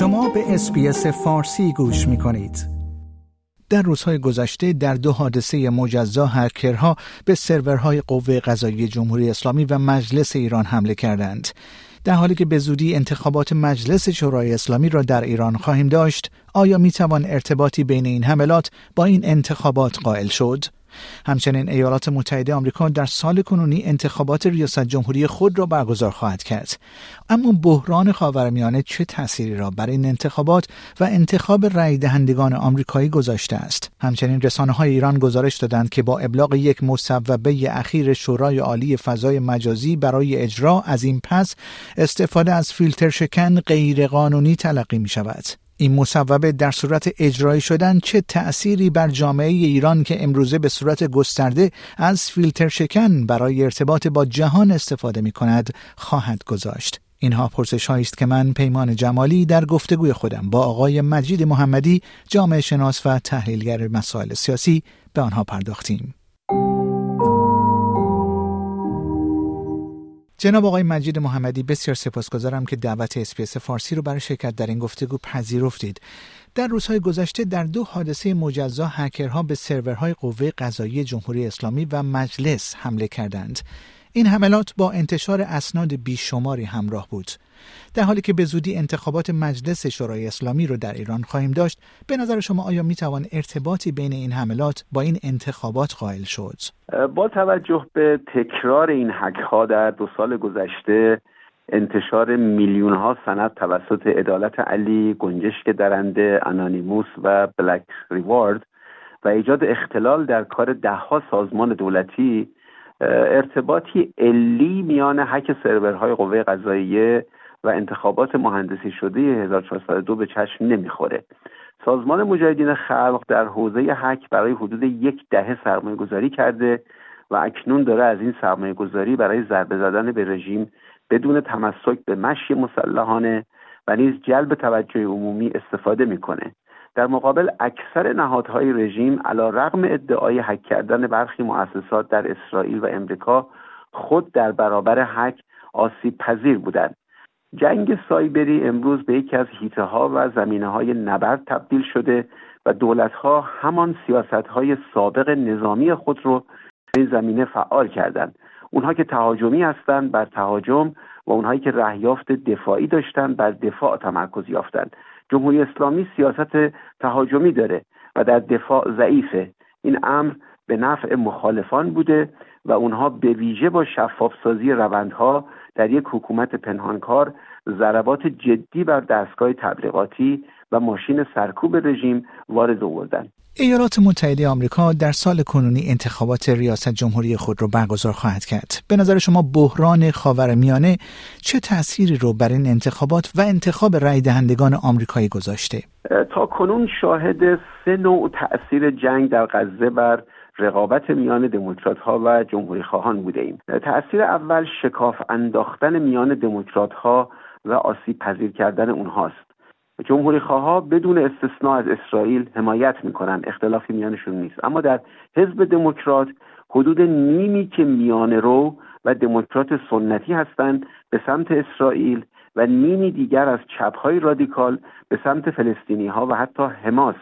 شما به اسپیس فارسی گوش می کنید. در روزهای گذشته در دو حادثه مجزا هکرها به سرورهای قوه قضایی جمهوری اسلامی و مجلس ایران حمله کردند. در حالی که به زودی انتخابات مجلس شورای اسلامی را در ایران خواهیم داشت، آیا می توان ارتباطی بین این حملات با این انتخابات قائل شد؟ همچنین ایالات متحده آمریکا در سال کنونی انتخابات ریاست جمهوری خود را برگزار خواهد کرد. اما بحران خاورمیانه چه تأثیری را بر این انتخابات و انتخاب رای دهندگان آمریکایی گذاشته است؟ همچنین رسانه های ایران گزارش دادند که با ابلاغ یک مصوبه اخیر شورای عالی فضای مجازی برای اجرا از این پس استفاده از فیلتر شکن غیرقانونی تلقی می شود این مصوبه در صورت اجرایی شدن چه تأثیری بر جامعه ایران که امروزه به صورت گسترده از فیلتر شکن برای ارتباط با جهان استفاده می کند خواهد گذاشت. اینها پرسش است که من پیمان جمالی در گفتگوی خودم با آقای مجید محمدی جامعه شناس و تحلیلگر مسائل سیاسی به آنها پرداختیم. جناب آقای مجید محمدی بسیار سپاسگزارم که دعوت اسپیس فارسی رو برای شرکت در این گفتگو پذیرفتید. در روزهای گذشته در دو حادثه مجزا هکرها به سرورهای قوه قضایی جمهوری اسلامی و مجلس حمله کردند. این حملات با انتشار اسناد بیشماری همراه بود. در حالی که به زودی انتخابات مجلس شورای اسلامی رو در ایران خواهیم داشت به نظر شما آیا می توان ارتباطی بین این حملات با این انتخابات قائل شد با توجه به تکرار این حک ها در دو سال گذشته انتشار میلیون ها سند توسط عدالت علی گنجشک درنده انانیموس و بلک ریوارد و ایجاد اختلال در کار دهها سازمان دولتی ارتباطی علی میان حک سرورهای قوه قضاییه و انتخابات مهندسی شده 1402 به چشم نمی‌خوره. سازمان مجاهدین خلق در حوزه حک برای حدود یک دهه سرمایه گذاری کرده و اکنون داره از این سرمایه گذاری برای ضربه زدن به رژیم بدون تمسک به مشی مسلحانه و نیز جلب توجه عمومی استفاده می‌کنه. در مقابل اکثر نهادهای رژیم علا رغم ادعای حک کردن برخی مؤسسات در اسرائیل و امریکا خود در برابر حک آسیب پذیر بودند. جنگ سایبری امروز به یکی از هیته ها و زمینه های نبرد تبدیل شده و دولت ها همان سیاست های سابق نظامی خود رو این زمینه فعال کردند. اونها که تهاجمی هستند بر تهاجم و اونهایی که رهیافت دفاعی داشتند بر دفاع تمرکز یافتند. جمهوری اسلامی سیاست تهاجمی داره و در دفاع ضعیفه. این امر به نفع مخالفان بوده و اونها به ویژه با شفاف سازی روندها در یک حکومت پنهانکار ضربات جدی بر دستگاه تبلیغاتی و ماشین سرکوب رژیم وارد آوردند ایالات متحده آمریکا در سال کنونی انتخابات ریاست جمهوری خود را برگزار خواهد کرد. به نظر شما بحران خاورمیانه چه تأثیری رو بر این انتخابات و انتخاب رای دهندگان آمریکایی گذاشته؟ تا کنون شاهد سه نوع تأثیر جنگ در غزه بر رقابت میان دموکرات ها و جمهوری خواهان بوده ایم تأثیر اول شکاف انداختن میان دموکرات ها و آسیب پذیر کردن اونهاست جمهوری خواه بدون استثناء از اسرائیل حمایت می‌کنن اختلافی میانشون نیست. اما در حزب دموکرات حدود نیمی که میان رو و دموکرات سنتی هستند به سمت اسرائیل و نیمی دیگر از چپهای رادیکال به سمت فلسطینی ها و حتی حماس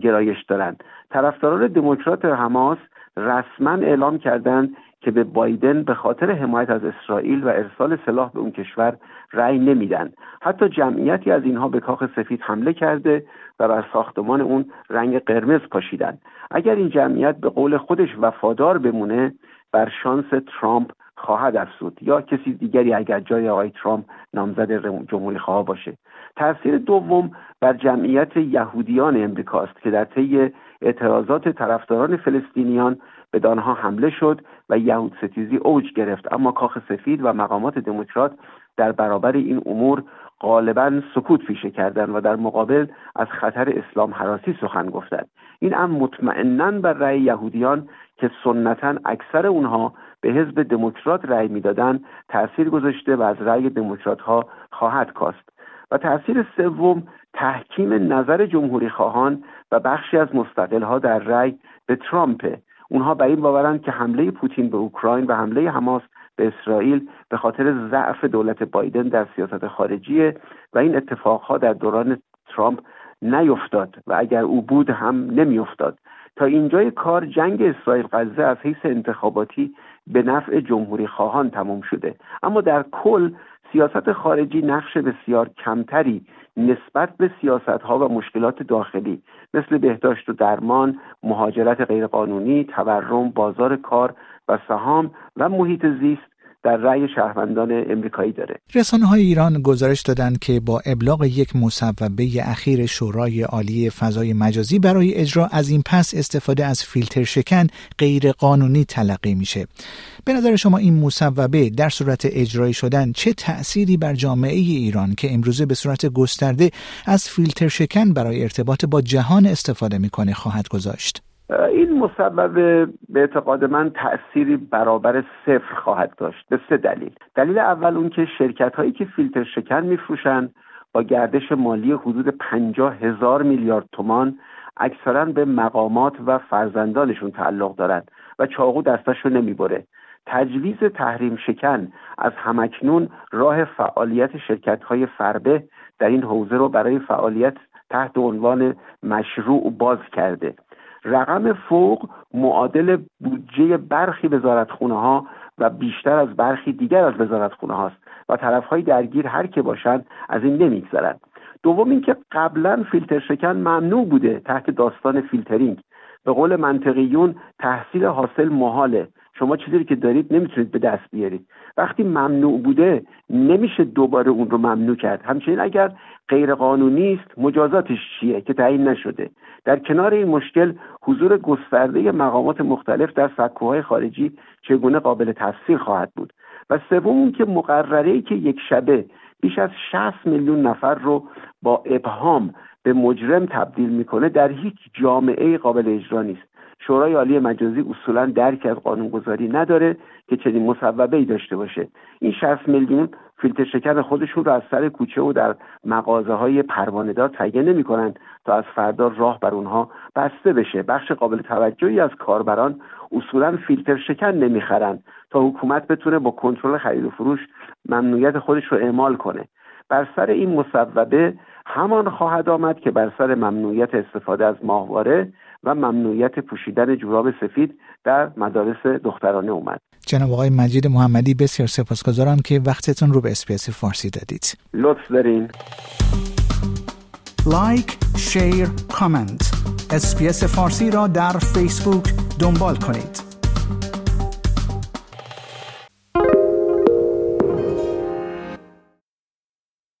گرایش دارند. طرفداران دموکرات حماس رسما اعلام کردند که به بایدن به خاطر حمایت از اسرائیل و ارسال سلاح به اون کشور رأی نمیدن. حتی جمعیتی از اینها به کاخ سفید حمله کرده و بر ساختمان اون رنگ قرمز پاشیدن. اگر این جمعیت به قول خودش وفادار بمونه بر شانس ترامپ خواهد افزود. یا کسی دیگری اگر جای آقای ترامپ نامزد جمهوری خواه باشه. تاثیر دوم بر جمعیت یهودیان امریکاست که در طی اعتراضات طرفداران فلسطینیان به حمله شد و یهود ستیزی اوج گرفت. اما کاخ سفید و مقامات دموکرات در برابر این امور غالبا سکوت پیشه کردند و در مقابل از خطر اسلام حراسی سخن گفتند. این هم مطمئنا بر رأی یهودیان که سنتا اکثر اونها به حزب دموکرات رأی می‌دادند تاثیر گذاشته و از رأی دموکرات ها خواهد کاست. و تاثیر سوم تحکیم نظر جمهوری خواهان و بخشی از مستقل ها در رأی به ترامپ اونها بر این باورند که حمله پوتین به اوکراین و حمله حماس به اسرائیل به خاطر ضعف دولت بایدن در سیاست خارجی و این اتفاقها در دوران ترامپ نیفتاد و اگر او بود هم نمیافتاد. تا اینجای کار جنگ اسرائیل غزه از حیث انتخاباتی به نفع جمهوری خواهان تمام شده. اما در کل سیاست خارجی نقش بسیار کمتری نسبت به سیاست ها و مشکلات داخلی مثل بهداشت و درمان، مهاجرت غیرقانونی، تورم، بازار کار و سهام و محیط زیست در رأی شهروندان امریکایی داره. رسانه های ایران گزارش دادند که با ابلاغ یک مصوبه اخیر شورای عالی فضای مجازی برای اجرا از این پس استفاده از فیلتر شکن غیر قانونی تلقی میشه. به نظر شما این مصوبه در صورت اجرایی شدن چه تأثیری بر جامعه ایران که امروزه به صورت گسترده از فیلتر شکن برای ارتباط با جهان استفاده می‌کنه خواهد گذاشت؟ این مسبب به اعتقاد من تأثیری برابر صفر خواهد داشت به سه دلیل. دلیل اول اون که شرکت هایی که فیلتر شکن میفروشند با گردش مالی حدود پنجاه هزار میلیارد تومان اکثرا به مقامات و فرزندانشون تعلق دارند و چاقو دستش رو نمی‌بره. تجویز تحریم شکن از همکنون راه فعالیت شرکت های فربه در این حوزه رو برای فعالیت تحت عنوان مشروع باز کرده. رقم فوق معادل بودجه برخی وزارتخونه ها و بیشتر از برخی دیگر از وزارتخونه هاست و طرفهای درگیر هر که باشند از این نمیگذرند دوم اینکه قبلا فیلتر شکن ممنوع بوده تحت داستان فیلترینگ. به قول منطقیون تحصیل حاصل محاله شما چیزی که دارید نمی‌تونید به دست بیارید. وقتی ممنوع بوده نمیشه دوباره اون رو ممنوع کرد. همچنین اگر غیر قانونی است مجازاتش چیه که تعیین نشده؟ در کنار این مشکل حضور گسترده مقامات مختلف در سکوهای خارجی چگونه قابل تفسیر خواهد بود؟ و سوم که مقرره ای که یک شبه بیش از 60 میلیون نفر رو با ابهام به مجرم تبدیل می‌کنه در هیچ جامعه قابل اجرا نیست. شورای عالی مجازی اصولا درک از قانونگذاری نداره که چنین مصوبه ای داشته باشه. این 60 میلیون فیلتر شکن خودشون رو از سر کوچه و در مغازه های پروانهدار تهیه نمی‌کنن تا از فردا راه بر اونها بسته بشه. بخش قابل توجهی از کاربران اصولا فیلتر شکن نمی‌خرن تا حکومت بتونه با کنترل خرید و فروش ممنوعیت خودش رو اعمال کنه. بر سر این مصوبه همان خواهد آمد که بر سر ممنوعیت استفاده از ماهواره و ممنوعیت پوشیدن جوراب سفید در مدارس دخترانه اومد. جناب آقای مجید محمدی بسیار سپاسگزارم که وقتتون رو به اسپیس فارسی دادید. لطف دارین. like share comment اسپیس فارسی را در فیسبوک دنبال کنید.